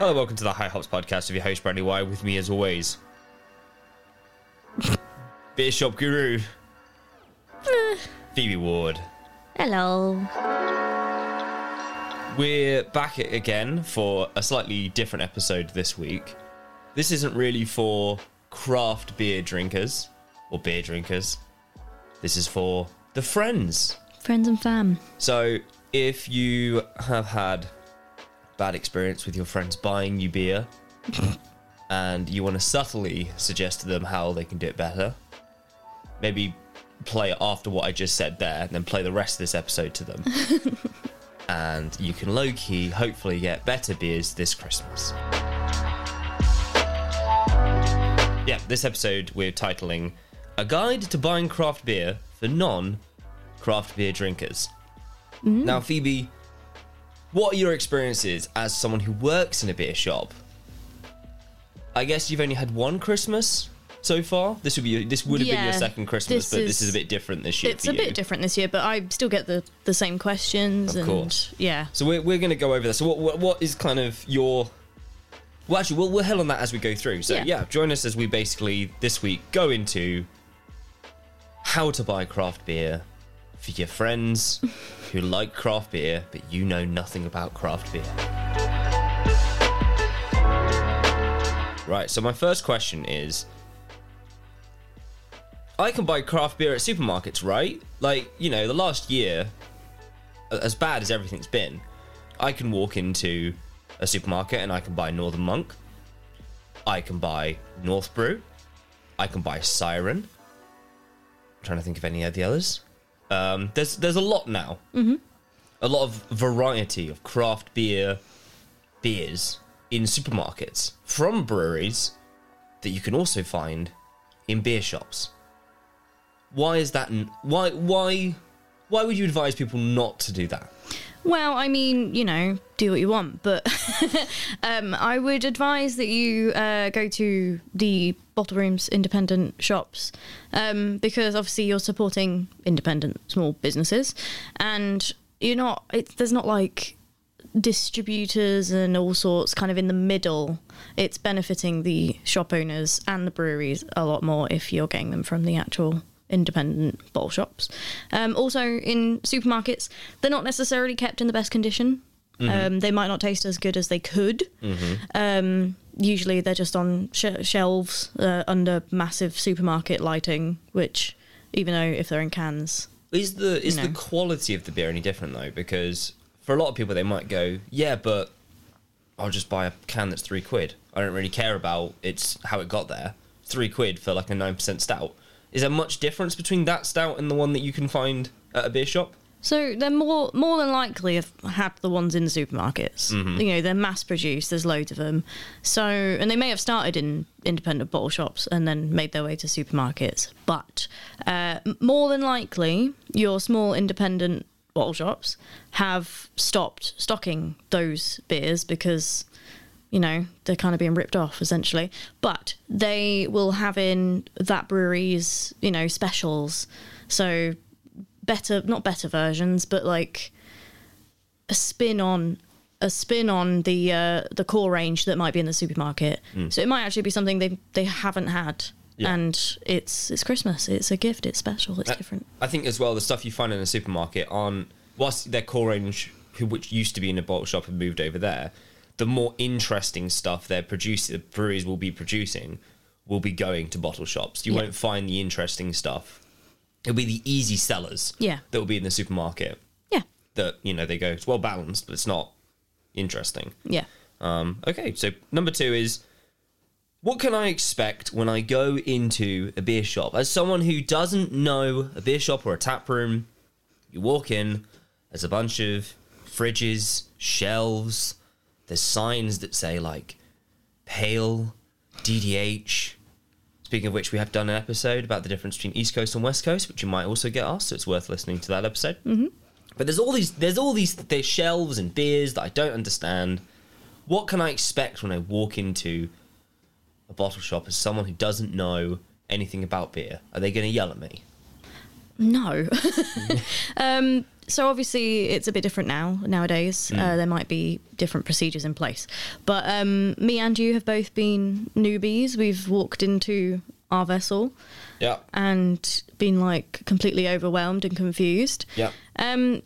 Hello, welcome to the High Hops podcast with your host Bradley White. With me, as always, beer shop guru eh. Phoebe Ward. Hello. We're back again for a slightly different episode this week. This isn't really for craft beer drinkers or beer drinkers. This is for the friends. Friends and fam. So, if you have had bad experience with your friends buying you beer and you want to subtly suggest to them how they can do it better, maybe play after what I just said there and then play the rest of this episode to them. and you can low key hopefully get better beers this Christmas. Yeah, this episode we're titling A Guide to Buying Craft Beer for Non Craft Beer Drinkers. Mm. Now, Phoebe, what are your experiences as someone who works in a beer shop? I guess you've only had one Christmas so far. This would be this would have been your second Christmas, this but this is is- a bit different this year. It's a you. bit different this year, but I still get the, the same questions. Of and course. Yeah. So we're, we're going to go over that. So what, what what is kind of your well, actually, we'll, we'll hell on that as we go through. So yeah. Yeah. join us as we basically this week go into how to buy craft beer for your friends who like craft beer, but you know nothing about craft beer. Right. So my first question is. I can buy craft beer at supermarkets, right? Like, you know, the last year, as bad as everything's been, I can walk into a supermarket and I can buy Northern Monk. I can buy North Brew. I can buy Siren. I'm trying to think of any of the others. Um, there's there's a lot now. Mm-hmm. A lot of variety of craft beer beers in supermarkets from breweries that you can also find in beer shops. Why is that? n- Why why why would you advise people not to do that? Well, I mean, you know, do what you want, but um, I would advise that you uh, go to the bottle rooms, independent shops, um, because obviously you're supporting independent small businesses, and you're not. It, there's not like distributors and all sorts kind of in the middle. It's benefiting the shop owners and the breweries a lot more if you're getting them from the actual independent bottle shops. Um, also, in supermarkets, they're not necessarily kept in the best condition. Um, they might not taste as good as they could. Um, usually, they're just on sh- shelves uh, under massive supermarket lighting, which, even though if they're in cans, Is the is the quality of the beer any different though? Because for a lot of people, they might go, "Yeah, but I'll just buy a can that's three quid. I don't really care about it's how it got there. Three quid for like a nine percent stout. Is there much difference between that stout and the one that you can find at a beer shop? So they're more more than likely have had the ones in the supermarkets. You know, they're mass produced. There's loads of them. So and they may have started in independent bottle shops and then made their way to supermarkets. But uh, more than likely, your small independent bottle shops have stopped stocking those beers because you know they're kind of being ripped off essentially. But they will have in that brewery's you know specials. So better not better versions but like a spin on a spin on the uh, the core range that might be in the supermarket. So it might actually be something they they haven't had. Yeah. and it's it's christmas. It's a gift. It's special. It's Uh, different. I think as well the stuff you find in a supermarket on whilst their core range, which used to be in a bottle shop, and moved over there. The more interesting stuff they're producing, the breweries will be producing, will be going to bottle shops. You Yeah. won't find the interesting stuff. It'll be the easy sellers. Yeah. that will be in the supermarket. yeah That you know they go it's well balanced, but it's not interesting. yeah Um, okay, so number two is what can I expect when I go into a beer shop? As someone who doesn't know a beer shop or a tap room, you walk in, there's a bunch of fridges, shelves, there's signs that say like pale, DDH. Speaking of which, we have done an episode about the difference between East Coast and West Coast, which you might also get asked, so it's worth listening to that episode. Mm-hmm. But there's all these, there's all these, there's shelves and beers that I don't understand. What can I expect when I walk into a bottle shop as someone who doesn't know anything about beer? Are they going to yell at me? No. um, so obviously it's a bit different now nowadays. Uh, there might be different procedures in place, but um, me and you have both been newbies. We've walked into our vessel Yeah. and been like completely overwhelmed and confused. Yeah. Um,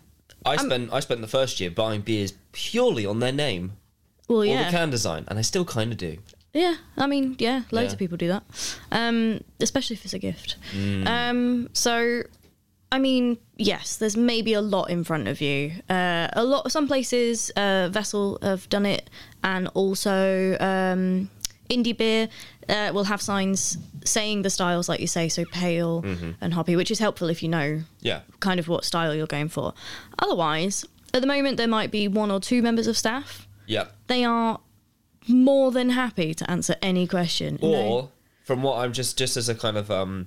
I spent I spent the first year buying beers purely on their name well, or yeah, the can design, and I still kind of do. yeah. I mean, yeah, loads Yeah. of people do that, um, especially if it's a gift. Mm. Um, so, I mean, yes, there's maybe a lot in front of you. Uh, a lot. Some places, uh, Vessel have done it, and also um, indie beer uh, will have signs saying the styles, like you say, so pale Mm-hmm. and hoppy, which is helpful if you know Yeah. kind of what style you're going for. Otherwise, at the moment, there might be one or two members of staff. Yeah. They are more than happy to answer any question. Or from what I'm just just as a kind of um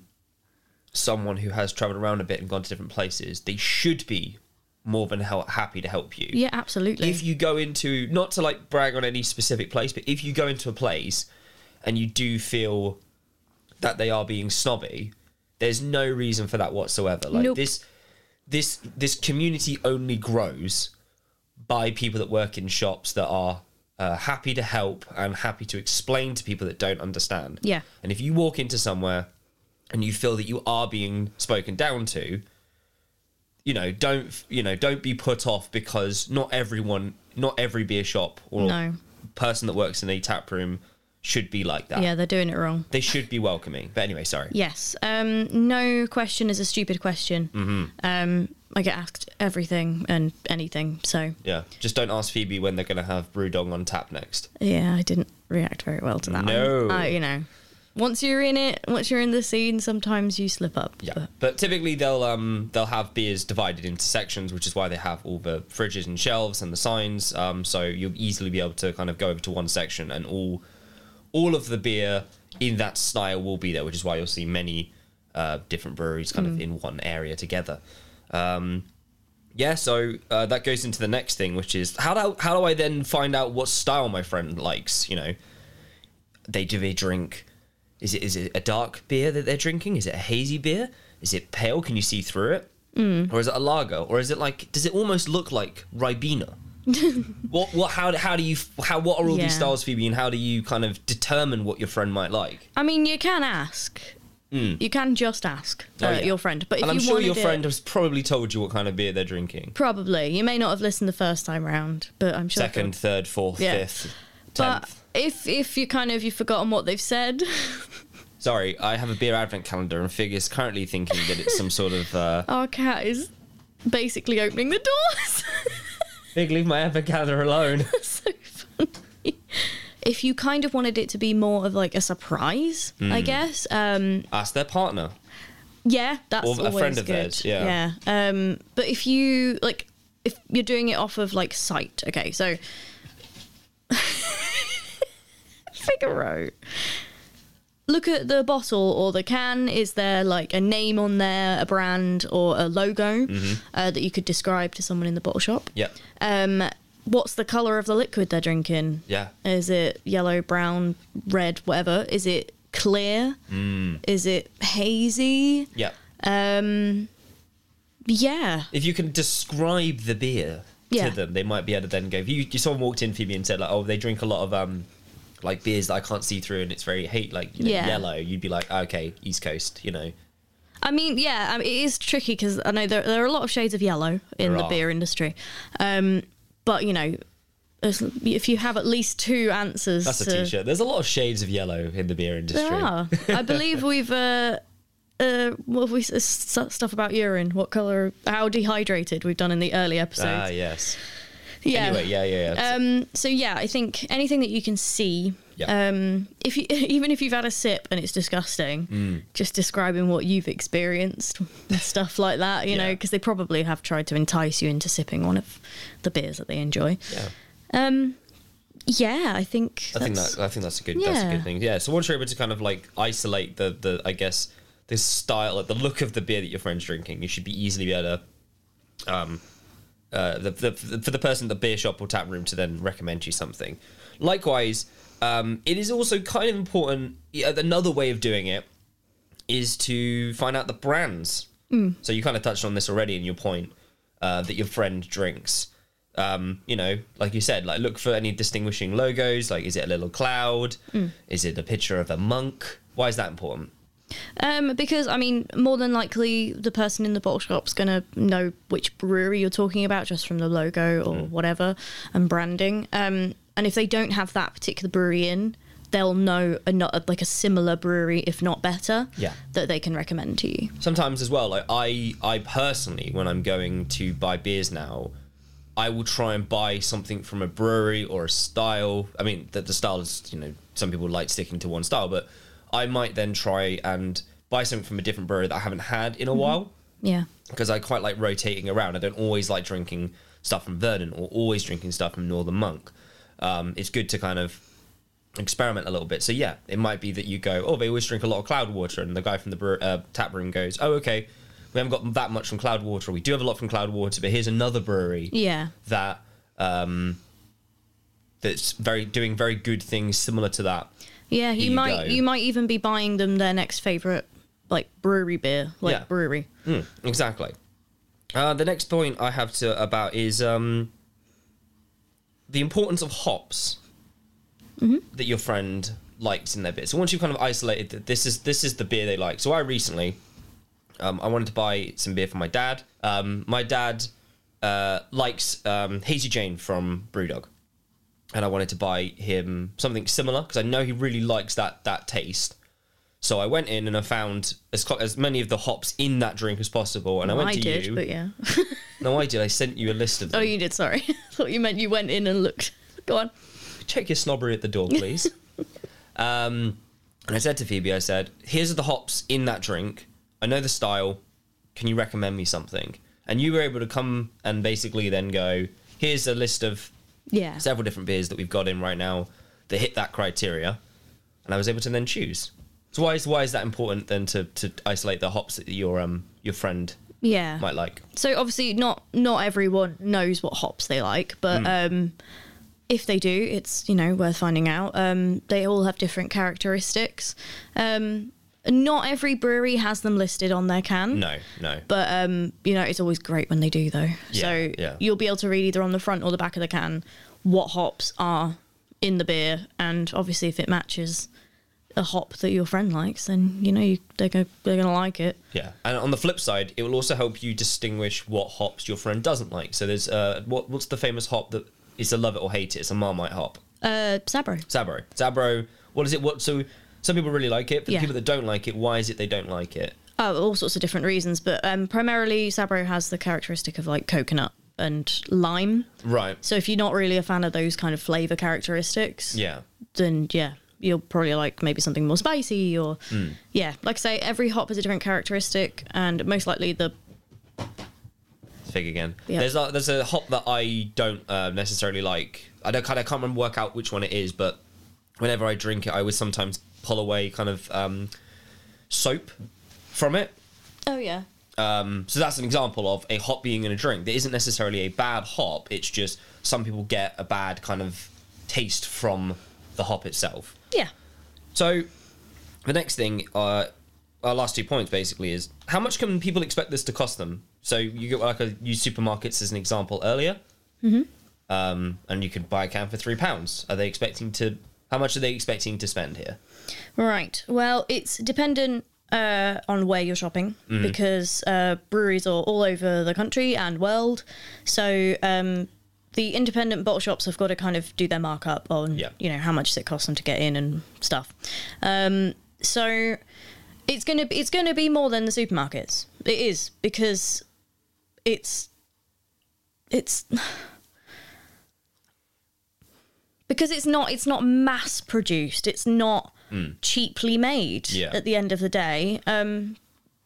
someone who has traveled around a bit and gone to different places, they should be more than hel- happy to help you. yeah, absolutely. If you go into not to like brag on any specific place, but if you go into a place and you do feel that they are being snobby, there's no reason for that whatsoever. Like Nope. this this this community only grows by people that work in shops that are uh, happy to help and happy to explain to people that don't understand. Yeah. And if you walk into somewhere and you feel that you are being spoken down to, you know, don't you know, don't be put off because not everyone, not every beer shop or No. person that works in a tap room should be like that. yeah, they're doing it wrong. They should be welcoming. But anyway, sorry. Yes. Um, no question is a stupid question. Mm-hmm. Um, I get asked everything and anything. So, Yeah. Just don't ask Phoebe when they're going to have Brewdog on tap next. yeah, I didn't react very well to that No. Uh, you know, once you're in it, once you're in the scene, sometimes you slip up. Yeah, But- but typically they'll um they'll have beers divided into sections, which is why they have all the fridges and shelves and the signs. Um, so you'll easily be able to kind of go over to one section and all all of the beer in that style will be there, which is why you'll see many uh, different breweries kind of in one area together. Um, yeah, so uh, that goes into the next thing, which is how do how do I then find out what style my friend likes? You know, they do they drink? Is it is it a dark beer that they're drinking? Is it a hazy beer? Is it pale? Can you see through it? Mm. Or is it a lager? Or is it like? Does it almost look like Ribena? what what how how do you how what are all Yeah. these styles, Phoebe, and how do you kind of determine what your friend might like? I mean, you can ask. You can just ask Hmm. Oh, uh, yeah. your friend. But if and I'm you sure your wanted it- friend has probably told you what kind of beer they're drinking. Probably. You may not have listened the first time round, but I'm sure. Second, third, fourth, Yeah. fifth, But if if you kind of you've forgotten what they've said, Sorry, I have a beer advent calendar, and Fig is currently thinking that it's some sort of. Uh, our cat is basically opening the doors. Fig, leave my advent calendar alone. so funny. If you kind of wanted it to be more of like a surprise, Hmm. I guess. Um, Ask their partner. yeah, that's Or a always friend of good. theirs, yeah. Yeah. Um, but if you like, if you're doing it off of like sight, okay, so Figaro. Look at the bottle or the can. Is there like a name on there, a brand or a logo Mm-hmm. uh, that you could describe to someone in the bottle shop? Yep. Um, what's the color of the liquid they're drinking? Yeah. Is it yellow, brown, red, whatever? Is it clear? Mm. Is it hazy? Yep. Um, yeah. If you can describe the beer Yeah. to them, they might be able to then go. If you, if someone walked in, Phoebe, and said like, "Oh, they drink a lot of um, like beers that I can't see through, and it's very hate like you know, Yeah. yellow," you'd be like, "Okay, East Coast," you know. I mean, yeah, I mean, it is tricky because I know there, there are a lot of shades of yellow in There the are. beer industry. Um, but, you know, if you have at least two answers That's a to, t-shirt. There's a lot of shades of yellow in the beer industry. There are. I believe we've. Uh, uh, what have we s- stuff about urine? What color? How dehydrated we've done in the early episodes. Ah, yes. Yeah. Anyway, yeah, yeah, yeah. Um. So yeah, I think anything that you can see. Yeah. Um. If you even if you've had a sip and it's disgusting, Mm. just describing what you've experienced stuff like that, you know, because they probably have tried to entice you into sipping one of the beers that they enjoy. yeah. Um. Yeah, I think. I think that's- that I think that's a good that's a Yeah. good thing. Yeah. So once you're able to kind of like isolate the the I guess the style, like the look of the beer that your friend's drinking, you should be easily be able to um uh the, the for the person at the beer shop or tap room to then recommend you something. Likewise, um, it is also kind of important. yeah, Another way of doing it is to find out the brands. So you kind of touched on this already in your point. uh, that your friend drinks. Um, you know, like you said, like look for any distinguishing logos. Like, is it a little cloud? Is it a picture of a monk? Why is that important? Um, because I mean, more than likely, the person in the bottle shop's gonna know which brewery you're talking about just from the logo or whatever and branding. Um, and if they don't have that particular brewery in, they'll know a not like a similar brewery, if not better, Yeah. that they can recommend to you. sometimes as well like i i personally when i'm going to buy beers now i will try and buy something from a brewery or a style i mean that the style is you know some people like sticking to one style but i might then try and buy something from a different brewery that i haven't had in a while Yeah. because i quite like rotating around i don't always like drinking stuff from verdant or always drinking stuff from northern monk um, it's good to kind of experiment a little bit. So yeah, it might be that you go, oh, they always drink a lot of Cloudwater, and the guy from the brew- uh, tap room goes, oh, okay, we haven't got that much from Cloudwater. We do have a lot from Cloudwater, but here's another brewery Yeah. that um, that's very doing very good things similar to that. Yeah, you you might go. you might even be buying them their next favorite like brewery beer, like Yeah. brewery. Mm, exactly. Uh, the next point I have to about is um, the importance of hops that your friend likes in their beer. So once you've kind of isolated that this is this is the beer they like. So I recently um, I wanted to buy some beer for my dad. Um, my dad uh, likes um, Hazy Jane from Brewdog, and I wanted to buy him something similar because I know he really likes that that taste. So I went in and I found as as many of the hops in that drink as possible, and I went I to did, you. but yeah. No, I did. I sent you a list of them. oh, you did. Sorry, I thought you meant you went in and looked. Go on. check your snobbery at the door, please. um, and I said to Phoebe, I said, "Here's the hops in that drink. I know the style. Can you recommend me something?" And you were able to come and basically then go, "Here's a list of Yeah. several different beers that we've got in right now that hit that criteria," and I was able to then choose. So why is why is that important then to, to isolate the hops that your um your friend Yeah. might like? So obviously, not not everyone knows what hops they like, but Hmm. um, if they do, it's you know worth finding out. Um, they all have different characteristics. Um, not every brewery has them listed on their can. No, no. But um, you know, it's always great when they do though. Yeah, so yeah. you'll be able to read either on the front or the back of the can what hops are in the beer, and obviously if it matches a hop that your friend likes, then you know you, they're go, they're gonna like it. Yeah, and on the flip side, it will also help you distinguish what hops your friend doesn't like. So there's uh, what what's the famous hop that is a love it or hate it? It's a Marmite hop. Uh, Sabro. Sabro. Sabro. What is it? What? So some people really like it. For Yeah. the people that don't like it, why is it they don't like it? Oh, all sorts of different reasons, but um, primarily Sabro has the characteristic of like coconut and lime. Right. So if you're not really a fan of those kind of flavor characteristics, Yeah. then yeah, you'll probably like maybe something more spicy or Hmm. yeah. Like I say, every hop has a different characteristic, and most likely the Fig again. Yeah. There's a there's a hop that I don't uh, necessarily like. I don't kind of can't remember work out which one it is, but whenever I drink it, I would sometimes pull away kind of um, soap from it. oh yeah, Um, so that's an example of a hop being in a drink. That isn't necessarily a bad hop. It's just some people get a bad kind of taste from the hop itself. yeah. So the next thing, uh, our last two points basically is how much can people expect this to cost them? So you get like a use supermarkets as an example earlier, mm-hmm. um, and you could buy a can for three pounds. Are they expecting to? How much are they expecting to spend here? Right. Well, it's dependent uh, on where you're shopping Mm-hmm. because uh, breweries are all over the country and world. So um, the independent bottle shops have got to kind of do their markup on, Yeah. you know, how much does it cost them to get in and stuff. Um, so it's gonna be, it's gonna be more than the supermarkets. It is because it's it's because it's not it's not mass produced it's not mm. cheaply made Yeah. at the end of the day um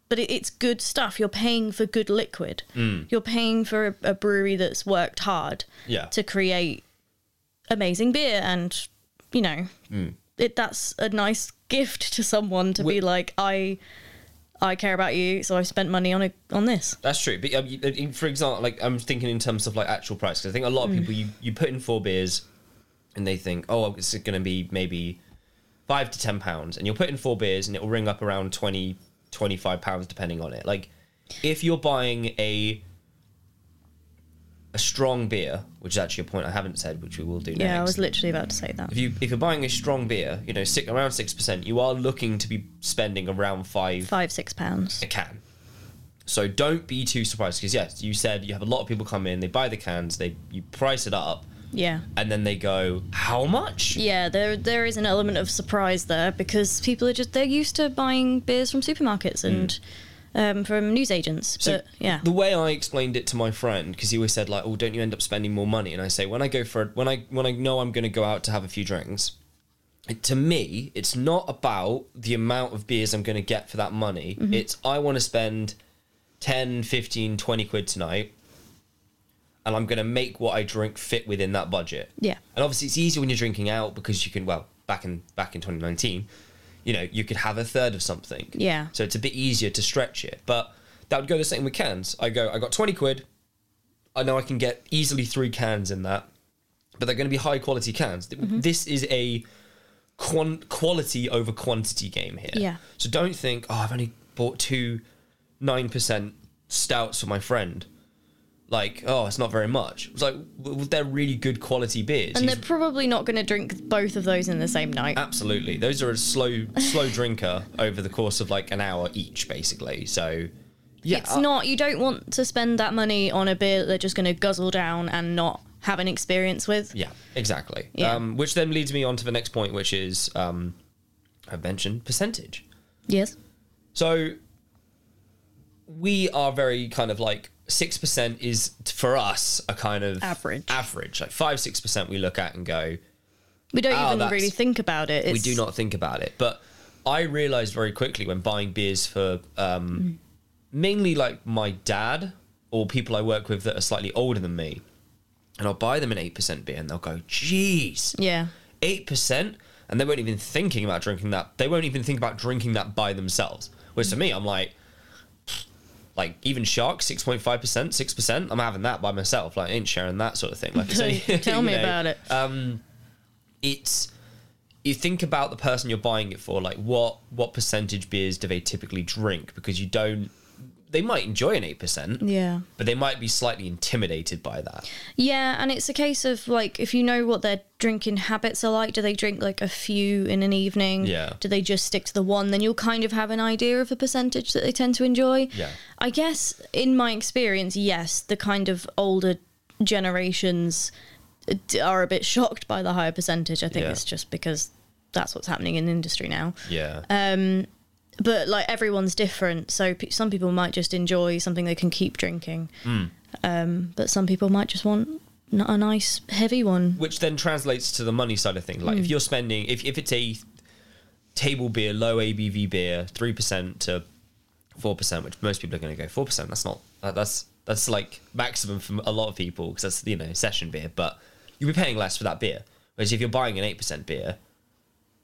but it, it's good stuff you're paying for good liquid mm. you're paying for a, a brewery that's worked hard Yeah. to create amazing beer and you know mm. it that's a nice gift to someone to be like i i care about you so i've spent money on a on this That's true. But um, uh, for example, like I'm thinking in terms of like actual price. 'cause I think a lot of people you you put in four beers, and they think, oh, it's going to be maybe five to ten pounds, and you'll put in four beers, and it will ring up around 20, 25 pounds depending on it. Like if you're buying a a strong beer, which is actually a point I haven't said, which we will do next. Yeah, I was literally about to say that. if you if you're buying a strong beer, you know, six, around six percent, you are looking to be spending around five Five, six pounds. a can. So don't be too surprised because yes, you said you have a lot of people come in, they buy the cans, they you price it up, Yeah. and then they go, how much? Yeah, there there is an element of surprise there because people are just they're used to buying beers from supermarkets and um, from newsagents. Mm. So but yeah, the way I explained it to my friend, because he always said like, "Oh, don't you end up spending more money?" And I say, when I go for when I when I know I'm going to go out to have a few drinks, it- to me, it's not about the amount of beers I'm going to get for that money. Mm-hmm. It's I want to spend 10, 15, 20 quid tonight, and I'm going to make what I drink fit within that budget. yeah, And obviously, it's easier when you're drinking out because you can. Well, back in back in 2019, you know, you could have a third of something. Yeah. So it's a bit easier to stretch it. But that would go the same with cans. I go, I got 20 quid. I know I can get easily three cans in that, but they're going to be high quality cans. Mm-hmm. This is a quan- quality over quantity game here. Yeah. So don't think, oh, I've only bought two 9% stouts for my friend. Like, oh, it's not very much. It's like, well, they're really good quality beers. and He's- they're probably not going to drink both of those in the same night. Absolutely. Those are a slow slow drinker over the course of like an hour each, basically. So yeah. it's I- not you don't want to spend that money on a beer that they're just going to guzzle down and not have an experience with. Yeah, exactly. Yeah. Um, which then leads me on to the next point, which is um, I've mentioned percentage. Yes. So we are very kind of like six percent is for us a kind of Average. Average, like five six percent we look at and go, We don't Oh, even really think about it. It's, we do not think about it. But I realized very quickly when buying beers for um, mainly like my dad or people I work with that are slightly older than me, and I'll buy them an eight percent beer, and they'll go, "Geez, Yeah. eight percent," and they won't even thinking about drinking that. They won't even think about drinking that by themselves. Whereas to me, I'm like. Like even shark, six point five percent, six percent. I'm having that by myself. Like I ain't sharing that sort of thing. Like it's only- Tell me know, about it. um, it's you think about the person you're buying it for like what what percentage beers do they typically drink because you don't they might enjoy an 8% yeah. but they might be slightly intimidated by that Yeah, and it's a case of like if you know what their drinking habits are like, do they drink like a few in an evening? Yeah. Do they just stick to the one? Then you'll kind of have an idea of the percentage that they tend to enjoy. Yeah. I guess in my experience, yes, the kind of older generations are a bit shocked by the higher percentage. I think Yeah. it's just because that's what's happening in the industry now. yeah Uh, But like everyone's different, so p- some people might just enjoy something they can keep drinking, Hmm. um, but some people might just want n- a nice heavy one. which then translates to the money side of things like if you're spending if, if it's a table beer low abv beer 3% to 4% which most people are going to go 4% that's not that- that's that's like maximum for a lot of people because that's you know session beer but you'll be paying less for that beer whereas if you're buying an 8% beer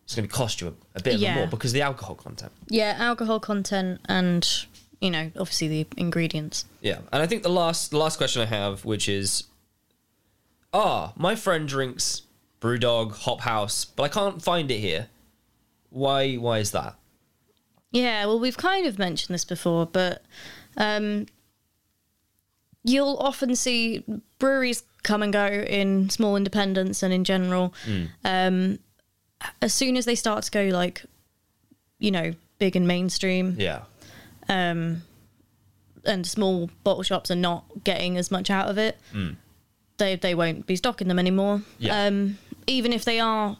it's going to cost you a, a bit Yeah. more because of the alcohol content Yeah, alcohol content and you know obviously the ingredients. Yeah, and I think the last the last question I have, which is, ah, my friend drinks BrewDog Hop House, but I can't find it here. Why? Why is that? Yeah, well, we've kind of mentioned this before, but um, you'll often see breweries come and go in small independents and in general. Um, as soon as they start to go like, you know, big and mainstream, Yeah, um, and small bottle shops are not getting as much out of it, they they won't be stocking them anymore. Yeah. Um, even if they are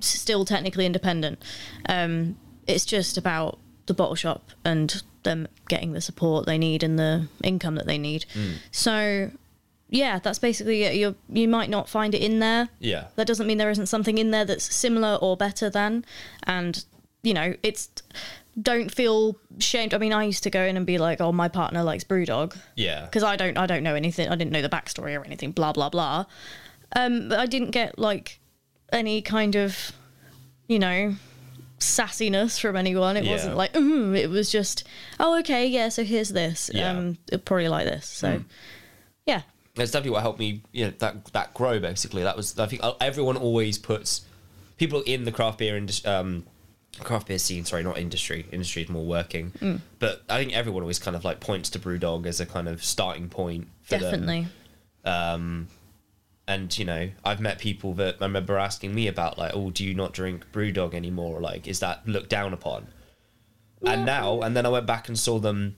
still technically independent, um, it's just about the bottle shop and them getting the support they need and the income that they need. So, yeah, that's basically it. You you might not find it in there. yeah, That doesn't mean there isn't something in there that's similar or better than. And, you know, it's don't feel shamed. I mean, I used to go in and be like, "Oh, my partner likes BrewDog," yeah, because I don't, I don't know anything. I didn't know the backstory or anything. Blah blah blah. Um, but I didn't get like any kind of, you know, sassiness from anyone. It Yeah. wasn't like, mm, it was just, oh, okay, yeah. So here's this. Yeah. Um, probably like this. So, yeah, That's definitely what helped me. You know, that that grow basically. That was I think uh, everyone always puts people in the craft beer industry. Um, craft beer scene sorry not industry industry is more working but i think everyone always kind of like points to brewdog as a kind of starting point for them. definitely. Um, and you know, I've met people that I remember asking me about like, oh, do you not drink BrewDog anymore? Like, is that looked down upon? And now, and then I went back and saw them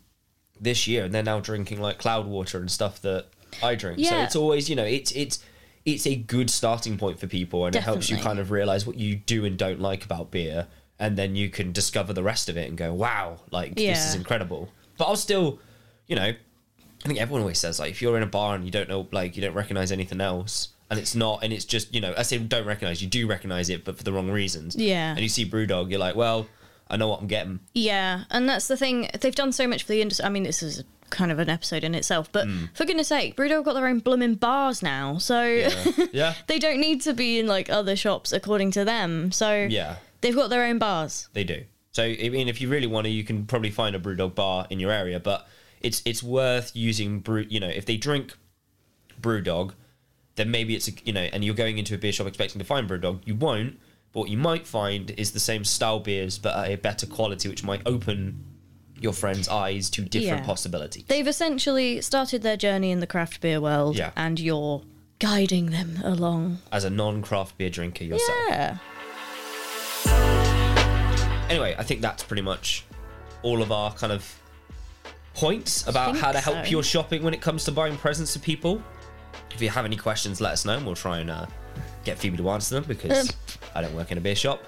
this year, and they're now drinking like Cloudwater and stuff that I drink. So it's always, you know, it's it's it's a good starting point for people, and it helps you kind of realize what you do and don't like about beer, and then you can discover the rest of it and go, wow, like this is incredible. But I'll still, you know, I think everyone always says like if you're in a bar and you don't know like you don't recognize anything else and it's not and it's just you know I say don't recognize you do recognize it but for the wrong reasons Yeah. and you see BrewDog you're like well I know what I'm getting Yeah, and that's the thing. They've done so much for the industry. I mean, this is kind of an episode in itself, but Hmm. for goodness sake, Brewdog got their own blooming bars now, so yeah yeah they don't need to be in like other shops according to them. So yeah they've got their own bars. they do so I mean if you really want to you can probably find a BrewDog bar in your area but it's it's worth using brew you know if they drink BrewDog then maybe it's a, you know and you're going into a beer shop expecting to find BrewDog you won't but what you might find is the same style beers but at a better quality which might open your friend's eyes to different Yeah. possibilities They've essentially started their journey in the craft beer world, Yeah. and you're guiding them along. as a non-craft beer drinker yourself Yeah. anyway i think that's pretty much all of our kind of points about how to help so. your shopping when it comes to buying presents to people if you have any questions let us know and we'll try and uh, get phoebe to answer them because Um. i don't work in a beer shop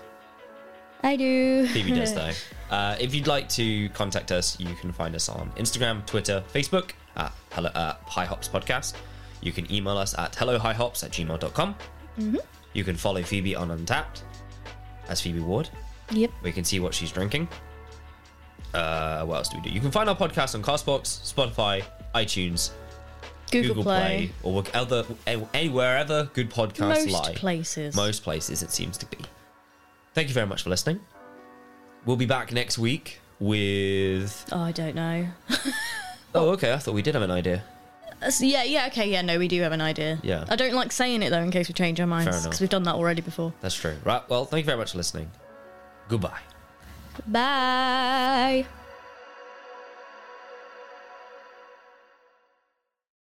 I do. Phoebe does though. Uh, if you'd like to contact us, you can find us on Instagram, Twitter, Facebook at hello, uh, High Hops Podcast. You can email us at hellohighhops at gmail.com. Mm-hmm. You can follow Phoebe on Untappd as Phoebe Ward. Yep. We can see what she's drinking. Uh, what else do we do? You can find our podcast on Castbox, Spotify, iTunes, Google, Google, Play. Play, or other anywhere ever good podcasts Most lie. places. Most places it seems to be. Thank you very much for listening. We'll be back next week with. Oh, I don't know. Oh, okay. I thought we did have an idea. Uh, so yeah, yeah, okay, yeah, no, we do have an idea. Yeah. I don't like saying it though in case we change our minds enough. because we've done that already before. That's true. Right. Well, thank you very much for listening. Goodbye. Bye.